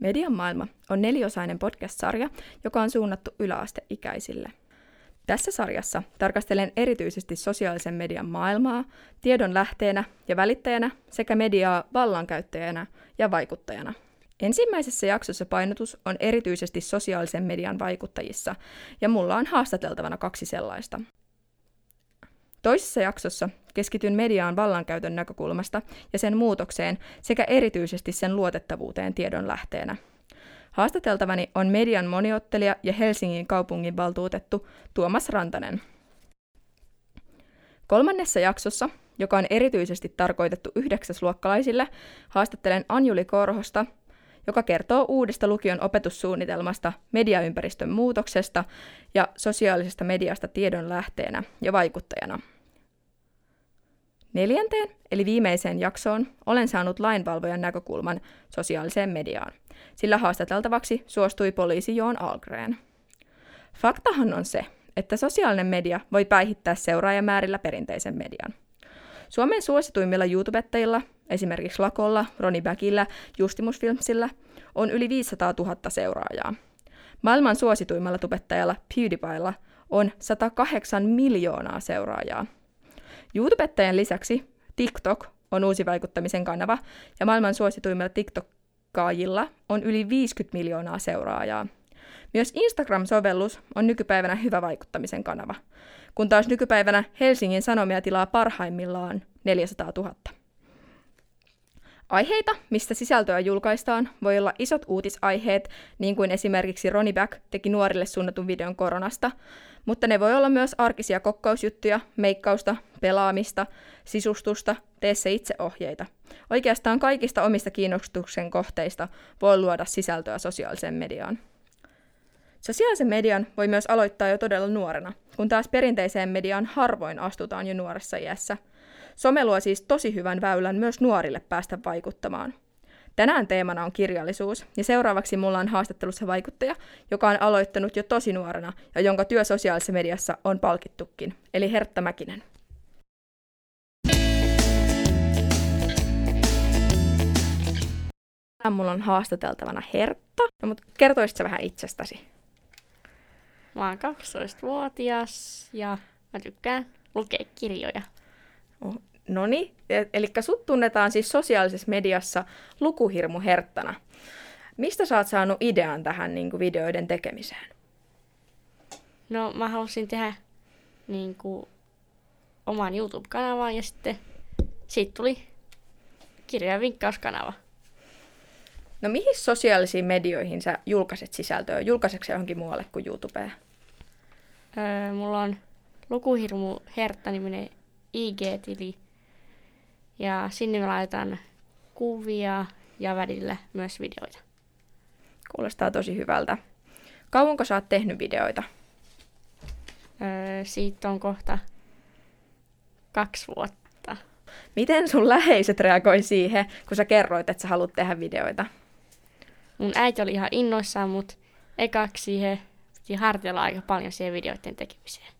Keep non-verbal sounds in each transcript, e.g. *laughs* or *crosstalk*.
Median maailma on neliosainen podcast-sarja, joka on suunnattu yläasteikäisille. Tässä sarjassa tarkastelen erityisesti sosiaalisen median maailmaa tiedon lähteenä ja välittäjänä sekä mediaa vallankäyttäjänä ja vaikuttajana. Ensimmäisessä jaksossa painotus on erityisesti sosiaalisen median vaikuttajissa, ja mulla on haastateltavana kaksi sellaista. Toisessa jaksossa keskityn mediaan vallankäytön näkökulmasta ja sen muutokseen sekä erityisesti sen luotettavuuteen tiedon lähteenä. Haastateltavani on median moniottelija ja Helsingin kaupungin valtuutettu Tuomas Rantanen. Kolmannessa jaksossa, joka on erityisesti tarkoitettu yhdeksäsluokkalaisille, haastattelen Anjuli Korhosta, joka kertoo uudesta lukion opetussuunnitelmasta, mediaympäristön muutoksesta ja sosiaalisesta mediasta tiedon lähteenä ja vaikuttajana – Neljänteen, eli viimeiseen jaksoon, olen saanut lainvalvojan näkökulman sosiaaliseen mediaan, sillä haastateltavaksi suostui poliisi Joon Algren. Faktahan on se, että sosiaalinen media voi päihittää seuraajamäärillä perinteisen median. Suomen suosituimmilla YouTubettajilla, esimerkiksi Lakolla, Roni Bäkillä, Justimus Filmsillä, on yli 500 000 seuraajaa. Maailman suosituimmalla tubettajalla PewDiePiella on 108 miljoonaa seuraajaa – YouTubettajan lisäksi TikTok on uusi vaikuttamisen kanava, ja maailman suosituimmilla TikTokkaajilla on yli 50 miljoonaa seuraajaa. Myös Instagram-sovellus on nykypäivänä hyvä vaikuttamisen kanava, kun taas nykypäivänä Helsingin Sanomia tilaa parhaimmillaan 400 000. Aiheita, mistä sisältöä julkaistaan, voi olla isot uutisaiheet, niin kuin esimerkiksi Ronnie Back teki nuorille suunnatun videon koronasta, mutta ne voi olla myös arkisia kokkausjuttuja, meikkausta, pelaamista, sisustusta, tee se itse ohjeita. Oikeastaan kaikista omista kiinnostuksen kohteista voi luoda sisältöä sosiaaliseen mediaan. Sosiaalisen median voi myös aloittaa jo todella nuorena, kun taas perinteiseen mediaan harvoin astutaan jo nuoressa iässä. Some luo siis tosi hyvän väylän myös nuorille päästä vaikuttamaan – Tänään teemana on kirjallisuus, ja seuraavaksi mulla on haastattelussa vaikuttaja, joka on aloittanut jo tosi nuorena ja jonka työ sosiaalisessa mediassa on palkittukin, eli Hertta Mäkinen. Mulla on haastateltavana Hertta, no, mutta kertoisitko vähän itsestäsi? Mä oon 12-vuotias ja mä tykkään lukea kirjoja. Oh, No niin, eli sut tunnetaan siis sosiaalisessa mediassa lukuhirmu herttana. Mistä sä oot saanut idean tähän niin kuin videoiden tekemiseen? No mä halusin tehdä niin kuin, oman YouTube-kanavan ja sitten siitä tuli kirja- ja vinkkauskanava. No mihin sosiaalisiin medioihin sä julkaiset sisältöä? Julkaiseksi johonkin muualle kuin YouTubeen? Öö, mulla on Lukuhirmu Hertta-niminen IG-tili, ja sinne mä laitan kuvia ja välillä myös videoita. Kuulostaa tosi hyvältä. Kauanko sä oot tehnyt videoita? Öö, siitä on kohta kaksi vuotta. Miten sun läheiset reagoi siihen, kun sä kerroit, että sä haluat tehdä videoita? Mun äiti oli ihan innoissaan, mutta ekaksi siihen piti harjoitella aika paljon siihen videoiden tekemiseen.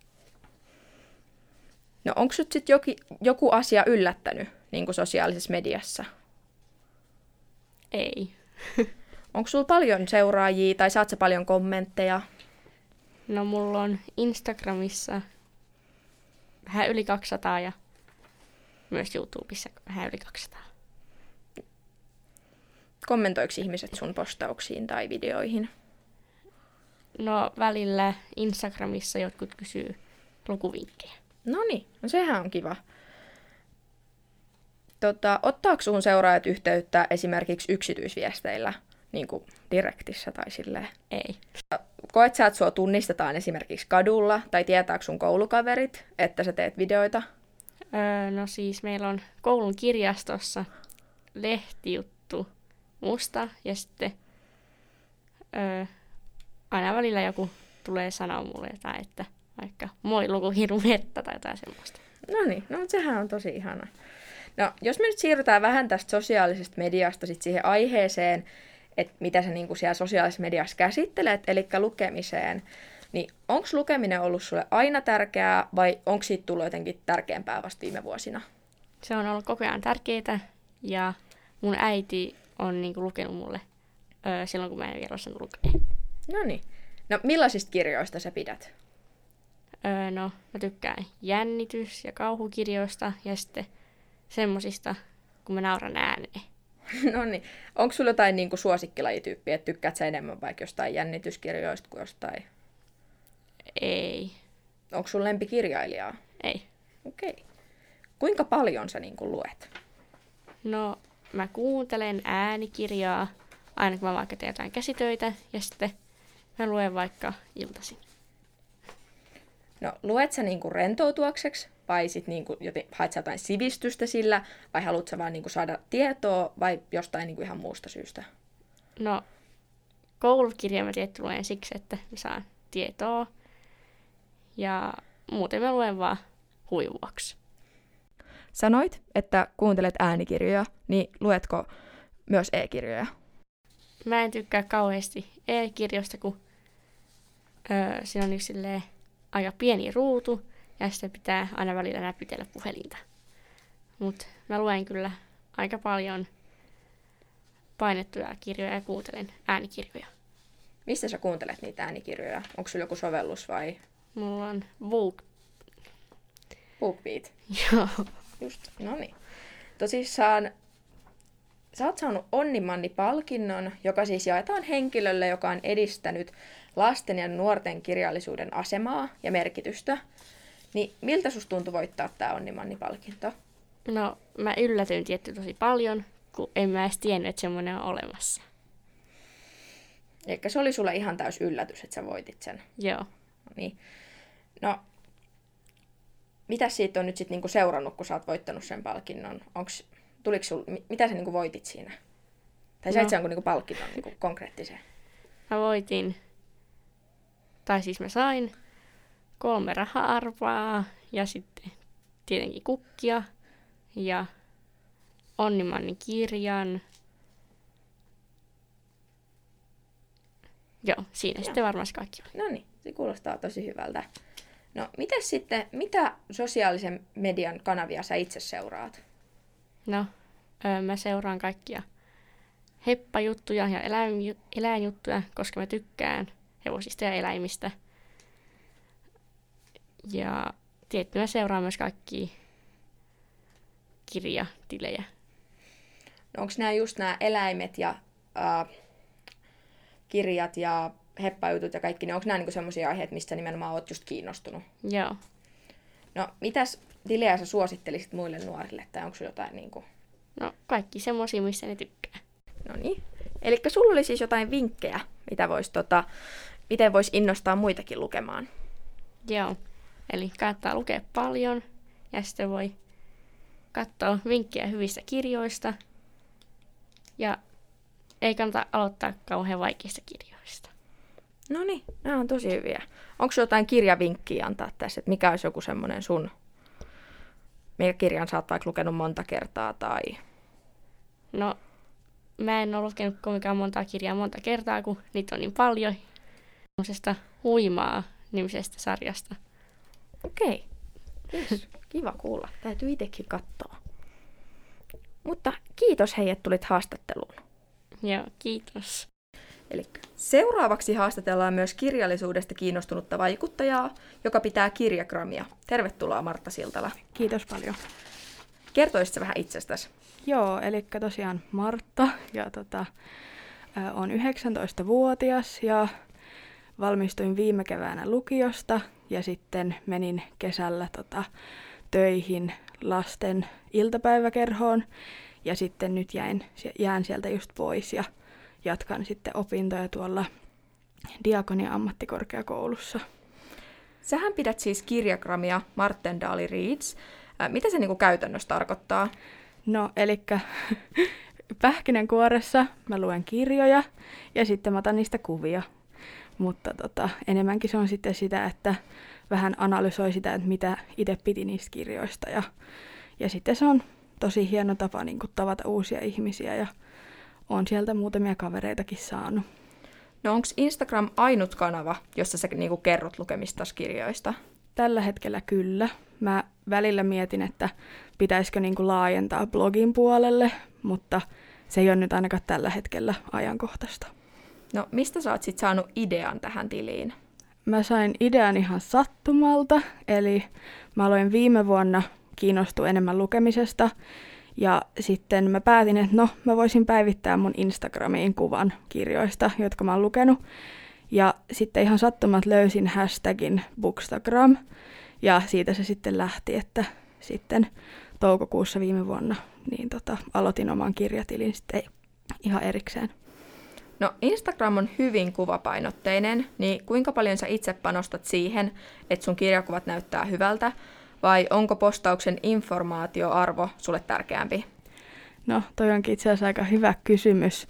No onko nyt sitten joku, joku asia yllättänyt niin kuin sosiaalisessa mediassa? Ei. onko sulla paljon seuraajia tai saat sä paljon kommentteja? No mulla on Instagramissa vähän yli 200 ja myös YouTubessa vähän yli 200. Kommentoiko ihmiset sun postauksiin tai videoihin? No välillä Instagramissa jotkut kysyy lukuvinkkejä. No niin, no sehän on kiva. Tota, ottaako sun seuraajat yhteyttä esimerkiksi yksityisviesteillä, niin kuin direktissä tai silleen? Ei. Koet sä, että sua tunnistetaan esimerkiksi kadulla, tai tietääkö sun koulukaverit, että sä teet videoita? Öö, no siis meillä on koulun kirjastossa lehtijuttu musta, ja sitten öö, aina välillä joku tulee sanoa mulle jotain, että vaikka moi luku hirmu vettä tai jotain semmoista. No niin, no sehän on tosi ihana. No, jos me nyt siirrytään vähän tästä sosiaalisesta mediasta sit siihen aiheeseen, että mitä sä niinku siellä sosiaalisessa mediassa käsittelet, eli lukemiseen, niin onko lukeminen ollut sulle aina tärkeää vai onko siitä tullut jotenkin tärkeämpää vasta viime vuosina? Se on ollut koko ajan tärkeää ja mun äiti on niinku lukenut mulle öö, silloin, kun mä en vielä osannut lukea. No niin. No millaisista kirjoista sä pidät? Öö, no, mä tykkään jännitys- ja kauhukirjoista ja sitten semmosista, kun mä nauran ääneen. *laughs* no niin. Onko sulla jotain niin kuin suosikkilajityyppiä, että tykkäät sä enemmän vaikka jostain jännityskirjoista kuin jostain? Ei. Onko sulla lempikirjailijaa? Ei. Okei. Okay. Kuinka paljon sä niin kuin luet? No, mä kuuntelen äänikirjaa aina kun mä vaikka teen jotain käsitöitä ja sitten mä luen vaikka iltaisin. No, luet sä niinku rentoutuakseksi vai sit niinku, joten, haet sä jotain sivistystä sillä vai haluat sä vaan niinku saada tietoa vai jostain niinku ihan muusta syystä? No, koulukirja mä tietty luen siksi, että mä saan tietoa ja muuten mä luen vaan huivuaksi. Sanoit, että kuuntelet äänikirjoja, niin luetko myös e-kirjoja? Mä en tykkää kauheasti e-kirjoista, kun öö, siinä on yksi aika pieni ruutu ja sitten pitää aina välillä näpytellä puhelinta. Mutta mä luen kyllä aika paljon painettuja kirjoja ja kuuntelen äänikirjoja. Mistä sä kuuntelet niitä äänikirjoja? Onko sulla joku sovellus vai? Mulla on Book. Bookbeat? *laughs* Joo. Just, no niin. Tosissaan sä oot saanut Onnimanni-palkinnon, joka siis jaetaan henkilölle, joka on edistänyt lasten ja nuorten kirjallisuuden asemaa ja merkitystä. Niin miltä susta tuntui voittaa tämä Onnimanni-palkinto? No, mä yllätyin tietty tosi paljon, kun en mä edes tiennyt, että semmoinen on olemassa. Eikä se oli sulle ihan täys yllätys, että sä voitit sen. Joo. No niin. No, mitä siitä on nyt sitten niinku seurannut, kun sä oot voittanut sen palkinnon? Onks, tuliko sul, mitä sä niinku voitit siinä? Tai no. sä jonkun niinku palkinnon niinku konkreettisen? Mä voitin, tai siis mä sain kolme raha-arvaa ja sitten tietenkin kukkia ja Onnimannin kirjan. Joo, siinä Joo. sitten varmasti kaikki oli. No niin, se kuulostaa tosi hyvältä. No, mitä sitten, mitä sosiaalisen median kanavia sä itse seuraat? No, öö, mä seuraan kaikkia heppajuttuja ja eläin, eläinjuttuja, koska mä tykkään hevosista ja eläimistä. Ja tietty mä seuraan myös kaikki kirjatilejä. No onko nämä just nämä eläimet ja äh, kirjat ja heppajutut ja kaikki, niin onko nämä niinku sellaisia aiheita, mistä nimenomaan olet just kiinnostunut? Joo. No, mitäs tilejä sä suosittelisit muille nuorille, tai onko jotain niinku... No, kaikki semmoisia, missä ne tykkää. No niin. Eli sulla oli siis jotain vinkkejä, mitä vois, tota, miten voisi innostaa muitakin lukemaan. Joo. Eli kannattaa lukea paljon, ja sitten voi katsoa vinkkejä hyvistä kirjoista. Ja ei kannata aloittaa kauhean vaikeista kirjoista. No niin, nämä on tosi hyviä. Onko jotain kirjavinkkiä antaa tässä, että mikä olisi joku semmoinen sun, mikä kirjan sä oot vaikka lukenut monta kertaa tai... No, mä en ole lukenut kovinkaan monta kirjaa monta kertaa, kun niitä on niin paljon. Semmoisesta huimaa nimisestä sarjasta. Okei. Okay. *laughs* Kiva kuulla. Täytyy itsekin katsoa. Mutta kiitos hei, että tulit haastatteluun. Joo, kiitos. Eli seuraavaksi haastatellaan myös kirjallisuudesta kiinnostunutta vaikuttajaa, joka pitää kirjagramia. Tervetuloa Martta Siltala. Kiitos paljon. Kertoisitko vähän itsestäsi? Joo, eli tosiaan Martta ja tota, on 19-vuotias ja valmistuin viime keväänä lukiosta ja sitten menin kesällä tota, töihin lasten iltapäiväkerhoon ja sitten nyt jäin, jään sieltä just pois ja jatkan sitten opintoja tuolla Diakonia ammattikorkeakoulussa. Sähän pidät siis kirjagramia Martendali Reads. Mitä se niinku käytännössä tarkoittaa? No, eli *laughs* pähkinänkuoressa mä luen kirjoja ja sitten mä otan niistä kuvia. Mutta tota, enemmänkin se on sitten sitä, että vähän analysoi sitä, että mitä itse piti niistä kirjoista. Ja, ja sitten se on tosi hieno tapa niin kuin, tavata uusia ihmisiä ja on sieltä muutamia kavereitakin saanut. No onko Instagram ainut kanava, jossa sä niinku kerrot lukemista kirjoista? Tällä hetkellä kyllä. Mä välillä mietin, että pitäisikö niinku laajentaa blogin puolelle, mutta se ei ole nyt ainakaan tällä hetkellä ajankohtaista. No mistä sä oot sit saanut idean tähän tiliin? Mä sain idean ihan sattumalta, eli mä aloin viime vuonna kiinnostua enemmän lukemisesta. Ja sitten mä päätin, että no, mä voisin päivittää mun Instagramiin kuvan kirjoista, jotka mä oon lukenut. Ja sitten ihan sattumat löysin hashtagin Bookstagram, ja siitä se sitten lähti, että sitten toukokuussa viime vuonna niin tota, aloitin oman kirjatilin sitten ihan erikseen. No Instagram on hyvin kuvapainotteinen, niin kuinka paljon sä itse panostat siihen, että sun kirjakuvat näyttää hyvältä, vai onko postauksen informaatioarvo sulle tärkeämpi? No toi onkin itse asiassa aika hyvä kysymys.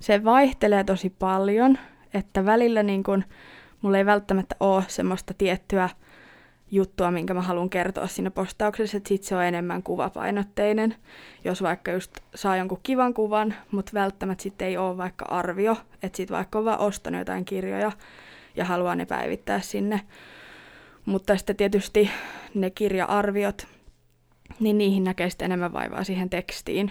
Se vaihtelee tosi paljon, että välillä niin kun, mulla ei välttämättä ole semmoista tiettyä juttua, minkä mä haluan kertoa siinä postauksessa, että sit se on enemmän kuvapainotteinen. Jos vaikka just saa jonkun kivan kuvan, mutta välttämättä sitten ei ole vaikka arvio, että sit vaikka on vaan ostanut jotain kirjoja ja haluaa ne päivittää sinne. Mutta sitten tietysti ne kirja-arviot, niin niihin näkee sitten enemmän vaivaa siihen tekstiin.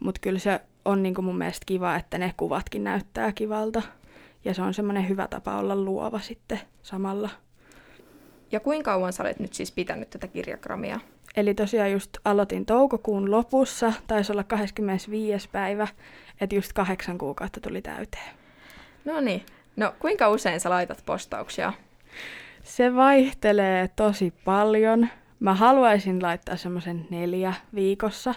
Mutta kyllä se on niin mun mielestä kiva, että ne kuvatkin näyttää kivalta. Ja se on semmoinen hyvä tapa olla luova sitten samalla. Ja kuinka kauan sä olet nyt siis pitänyt tätä kirjakramia? Eli tosiaan just aloitin toukokuun lopussa, taisi olla 25. päivä, että just kahdeksan kuukautta tuli täyteen. No niin. No kuinka usein sä laitat postauksia? Se vaihtelee tosi paljon. Mä haluaisin laittaa semmoisen neljä viikossa,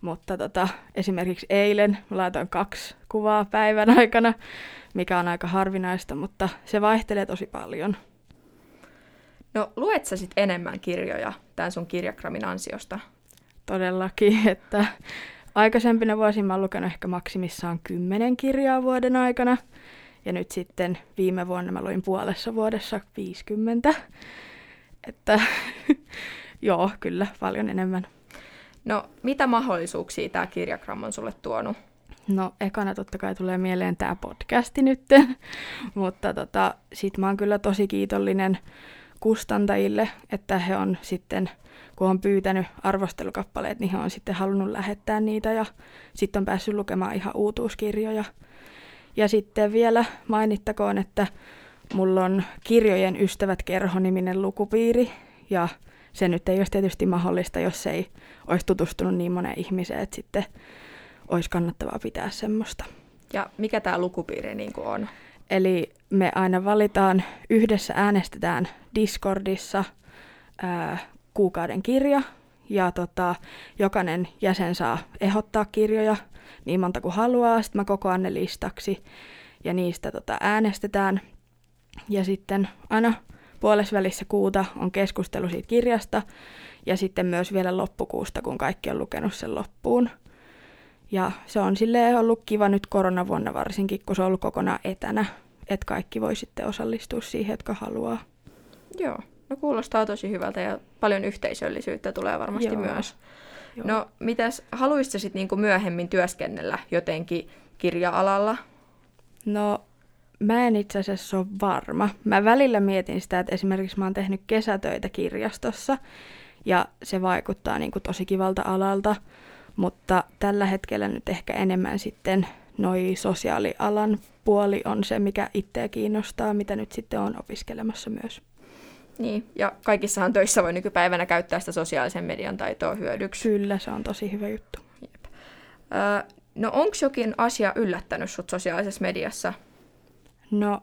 mutta tota, esimerkiksi eilen mä laitoin kaksi kuvaa päivän *laughs* aikana, mikä on aika harvinaista, mutta se vaihtelee tosi paljon. No luet sä sit enemmän kirjoja tämän sun kirjakramin ansiosta? Todellakin, *laughs* että aikaisempina vuosina mä oon lukenut ehkä maksimissaan kymmenen kirjaa vuoden aikana. Ja nyt sitten viime vuonna mä luin puolessa vuodessa 50. Että *laughs* joo, kyllä, paljon enemmän. No, mitä mahdollisuuksia tämä kirjakram on sulle tuonut? No, ekana totta kai tulee mieleen tämä podcasti nyt, *laughs* mutta tota, sit mä oon kyllä tosi kiitollinen kustantajille, että he on sitten, kun on pyytänyt arvostelukappaleet, niin he on sitten halunnut lähettää niitä ja sitten on päässyt lukemaan ihan uutuuskirjoja. Ja sitten vielä mainittakoon, että mulla on Kirjojen ystävät kerho-niminen lukupiiri ja se nyt ei olisi tietysti mahdollista, jos ei olisi tutustunut niin moneen ihmiseen, että sitten olisi kannattavaa pitää semmoista. Ja mikä tämä lukupiiri niin on? Eli me aina valitaan, yhdessä äänestetään Discordissa ää, kuukauden kirja, ja tota, jokainen jäsen saa ehdottaa kirjoja niin monta kuin haluaa, sitten mä kokoan ne listaksi, ja niistä tota, äänestetään. Ja sitten aina puolesvälissä kuuta on keskustelu siitä kirjasta, ja sitten myös vielä loppukuusta, kun kaikki on lukenut sen loppuun. Ja se on silleen ollut kiva nyt koronavuonna varsinkin, kun se on ollut kokonaan etänä, että kaikki voi sitten osallistua siihen, jotka haluaa. Joo, no kuulostaa tosi hyvältä ja paljon yhteisöllisyyttä tulee varmasti Joo. myös. Joo. No, mitäs, haluaisitko sitten niinku myöhemmin työskennellä jotenkin kirja-alalla? No, mä en itse asiassa ole varma. Mä välillä mietin sitä, että esimerkiksi mä oon tehnyt kesätöitä kirjastossa, ja se vaikuttaa niinku tosi kivalta alalta, mutta tällä hetkellä nyt ehkä enemmän sitten noi sosiaalialan puoli on se, mikä itseä kiinnostaa, mitä nyt sitten on opiskelemassa myös. Niin, ja kaikissahan töissä voi nykypäivänä käyttää sitä sosiaalisen median taitoa hyödyksi. Kyllä, se on tosi hyvä juttu. Jep. Öö, no onko jokin asia yllättänyt sut sosiaalisessa mediassa? No,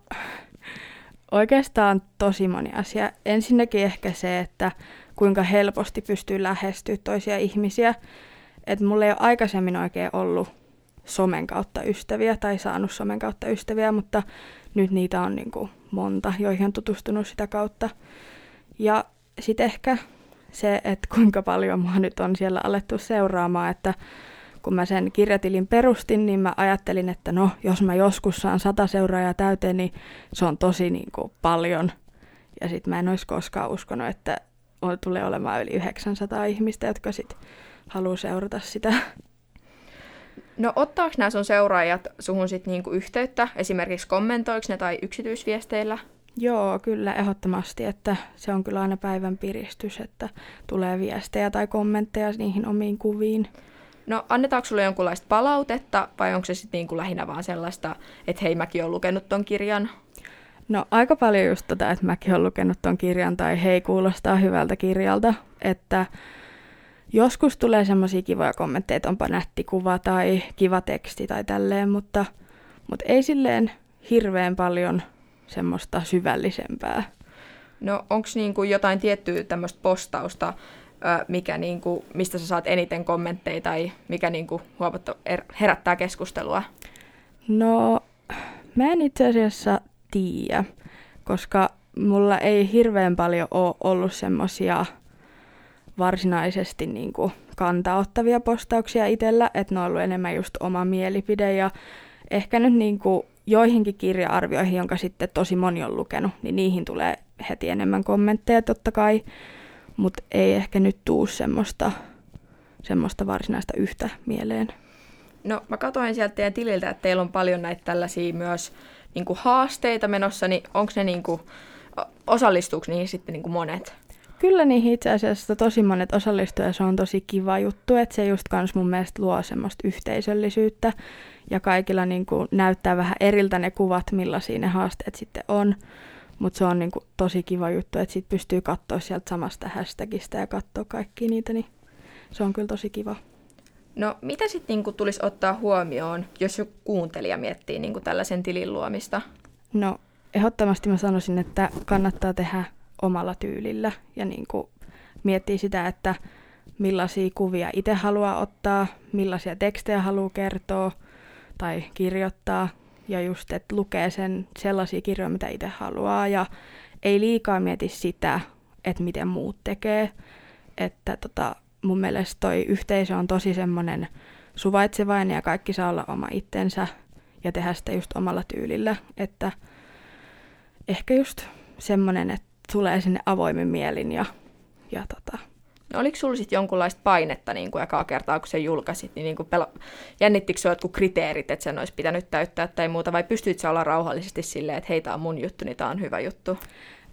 oikeastaan tosi moni asia. Ensinnäkin ehkä se, että kuinka helposti pystyy lähestyä toisia ihmisiä. Että mulla ei ole aikaisemmin oikein ollut somen kautta ystäviä tai saanut somen kautta ystäviä, mutta nyt niitä on niin kuin monta, joihin on tutustunut sitä kautta. Ja sitten ehkä se, että kuinka paljon mua nyt on siellä alettu seuraamaan, että kun mä sen kirjatilin perustin, niin mä ajattelin, että no, jos mä joskus saan sata seuraajaa täyteen, niin se on tosi niin kuin, paljon. Ja sitten mä en olisi koskaan uskonut, että tulee olemaan yli 900 ihmistä, jotka sitten haluaa seurata sitä. No ottaako nämä sun seuraajat suhun sitten niinku yhteyttä? Esimerkiksi kommentoiko ne tai yksityisviesteillä? Joo, kyllä ehdottomasti, että se on kyllä aina päivän piristys, että tulee viestejä tai kommentteja niihin omiin kuviin. No annetaanko sulle jonkunlaista palautetta vai onko se sitten niinku lähinnä vaan sellaista, että hei mäkin olen lukenut ton kirjan? No aika paljon just tota, että mäkin olen lukenut ton kirjan tai hei kuulostaa hyvältä kirjalta, että joskus tulee semmoisia kivoja kommentteja, että onpa nätti kuva tai kiva teksti tai tälleen, mutta, mutta ei silleen hirveän paljon semmoista syvällisempää. No onko niinku jotain tiettyä tämmöistä postausta, mikä niinku, mistä sä saat eniten kommentteja tai mikä niinku er, herättää keskustelua? No mä en itse asiassa tiedä, koska mulla ei hirveän paljon ole ollut semmoisia varsinaisesti niin kuin kantaottavia postauksia itsellä, että ne on ollut enemmän just oma mielipide ja ehkä nyt niin kuin joihinkin kirja-arvioihin, jonka sitten tosi moni on lukenut, niin niihin tulee heti enemmän kommentteja totta kai, mutta ei ehkä nyt tuu semmoista, semmoista varsinaista yhtä mieleen. No mä katsoin sieltä teidän tililtä, että teillä on paljon näitä tällaisia myös niin kuin haasteita menossa, niin onko ne niin kuin, osallistuuko niihin sitten niin kuin monet? Kyllä niihin itse asiassa tosi monet osallistuu ja se on tosi kiva juttu, että se just kans mun mielestä luo semmoista yhteisöllisyyttä ja kaikilla niin kuin näyttää vähän eriltä ne kuvat, millaisia ne haasteet sitten on. Mutta se on niin kuin tosi kiva juttu, että sit pystyy katsoa sieltä samasta hashtagista ja katsoa kaikki niitä, niin se on kyllä tosi kiva. No mitä sitten niinku tulisi ottaa huomioon, jos joku kuuntelija miettii niinku tällaisen tilin luomista? No ehdottomasti mä sanoisin, että kannattaa tehdä omalla tyylillä ja niinku miettiä sitä, että millaisia kuvia itse haluaa ottaa, millaisia tekstejä haluaa kertoa tai kirjoittaa. Ja just, että lukee sen sellaisia kirjoja, mitä itse haluaa. Ja ei liikaa mieti sitä, että miten muut tekee, että tota, mun mielestä toi yhteisö on tosi semmoinen suvaitsevainen ja kaikki saa olla oma itsensä ja tehdä sitä just omalla tyylillä, että ehkä just semmoinen, että tulee sinne avoimin mielin ja, ja tota, No oliko sulla sitten jonkunlaista painetta niin kuin ekaa kertaa, kun se julkaisit, niin, niin kuin pelo- jännittikö sinua jotkut kriteerit, että sen olisi pitänyt täyttää tai muuta, vai pystyit sä olla rauhallisesti silleen, että hei, tämä on mun juttu, niin tämä on hyvä juttu?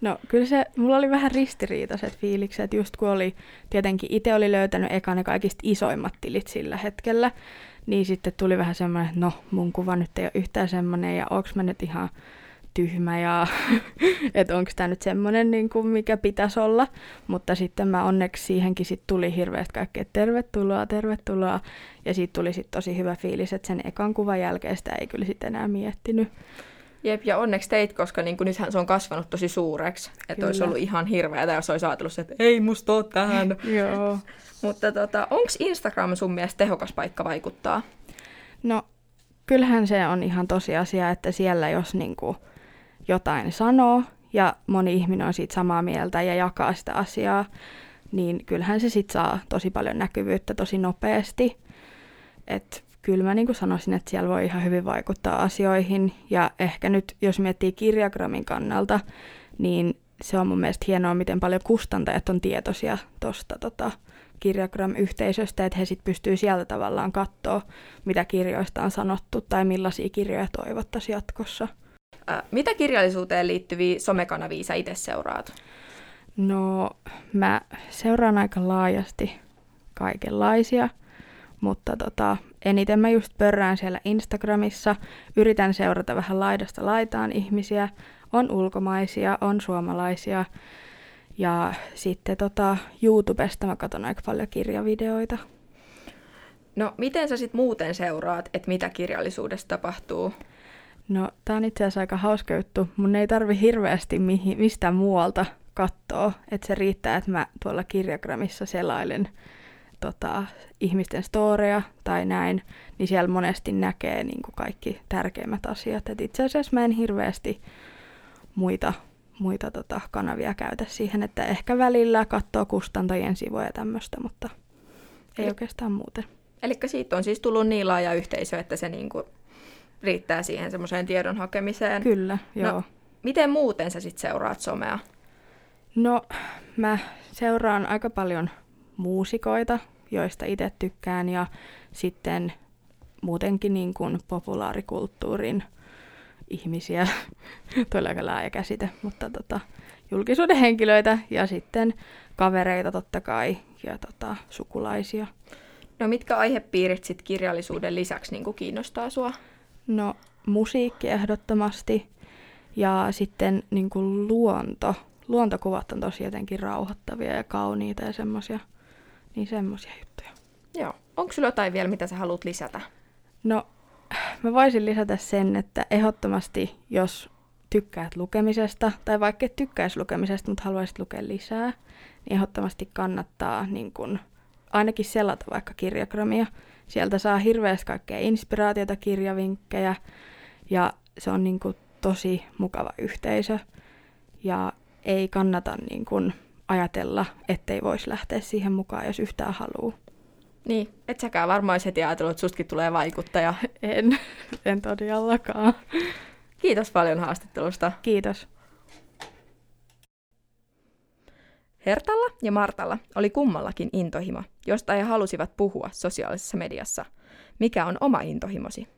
No kyllä se, mulla oli vähän ristiriitaiset fiilikset, just kun oli, tietenkin itse oli löytänyt eka ne kaikista isoimmat tilit sillä hetkellä, niin sitten tuli vähän semmoinen, että no mun kuva nyt ei ole yhtään semmoinen ja onks mä nyt ihan tyhmä ja *laughs* että onko tämä nyt semmoinen, niin kuin mikä pitäisi olla. Mutta sitten mä onneksi siihenkin sit tuli hirveästi kaikkea, että tervetuloa, tervetuloa. Ja siitä tuli sitten tosi hyvä fiilis, että sen ekan kuvan jälkeen sitä ei kyllä sitten enää miettinyt. Jep, ja onneksi teit, koska niin kuin nythän se on kasvanut tosi suureksi. Että olisi ollut ihan hirveätä, jos olisi ajatellut, että ei musta ole tähän. *laughs* Joo. Mutta tota, onko Instagram sun mielestä tehokas paikka vaikuttaa? No, kyllähän se on ihan tosiasia, että siellä jos niinku jotain sanoo ja moni ihminen on siitä samaa mieltä ja jakaa sitä asiaa, niin kyllähän se sitten saa tosi paljon näkyvyyttä tosi nopeasti. Että kyllä mä niin sanoisin, että siellä voi ihan hyvin vaikuttaa asioihin. Ja ehkä nyt, jos miettii kirjagrammin kannalta, niin se on mun mielestä hienoa, miten paljon kustantajat on tietoisia tuosta tota, kirjagram-yhteisöstä, että he sitten pystyy sieltä tavallaan katsoa, mitä kirjoista on sanottu tai millaisia kirjoja toivottaisiin jatkossa. Ää, mitä kirjallisuuteen liittyviä somekanavia sä itse seuraat? No, mä seuraan aika laajasti kaikenlaisia, mutta tota, eniten mä just pörrään siellä Instagramissa. Yritän seurata vähän laidasta laitaan ihmisiä. On ulkomaisia, on suomalaisia. Ja sitten tota, YouTubesta mä katson aika paljon kirjavideoita. No, miten sä sitten muuten seuraat, että mitä kirjallisuudessa tapahtuu? No, tää on itse asiassa aika hauska juttu. Mun ei tarvi hirveästi mihin, mistään muualta katsoa. Että se riittää, että mä tuolla kirjagramissa selailen tota, ihmisten storeja tai näin, niin siellä monesti näkee niin kuin kaikki tärkeimmät asiat. Et itse asiassa mä en hirveästi muita, muita tota, kanavia käytä siihen, että ehkä välillä katsoo kustantajien sivuja ja tämmöistä, mutta ei Eli, oikeastaan muuten. Eli siitä on siis tullut niin laaja yhteisö, että se niinku riittää siihen semmoiseen tiedon hakemiseen. Kyllä, no, joo. No, miten muuten sä sitten seuraat somea? No, mä seuraan aika paljon muusikoita, joista itse tykkään, ja sitten muutenkin niin kuin populaarikulttuurin ihmisiä, *laughs* tuolla aika laaja käsite, mutta tota, julkisuuden henkilöitä ja sitten kavereita totta kai ja tota, sukulaisia. No mitkä aihepiirit sit kirjallisuuden lisäksi niin kiinnostaa sua? No musiikki ehdottomasti ja sitten niin kuin luonto. Luontokuvat on tosi jotenkin rauhoittavia ja kauniita ja semmosia, niin semmosia juttuja. Joo. Onko sulla jotain vielä, mitä sä haluat lisätä? No, mä voisin lisätä sen, että ehdottomasti, jos tykkäät lukemisesta, tai vaikka et tykkäisi lukemisesta, mutta haluaisit lukea lisää, niin ehdottomasti kannattaa niin kun, ainakin selata vaikka kirjakramia. Sieltä saa hirveästi kaikkea inspiraatiota, kirjavinkkejä, ja se on niin kun, tosi mukava yhteisö. Ja ei kannata niin kun, ajatella, ettei voisi lähteä siihen mukaan, jos yhtään haluaa. Niin, et säkään varmaan heti ajatellut, että sustakin tulee vaikuttaja. En, en todellakaan. Kiitos paljon haastattelusta. Kiitos. Hertalla ja Martalla oli kummallakin intohimo, josta he halusivat puhua sosiaalisessa mediassa. Mikä on oma intohimosi?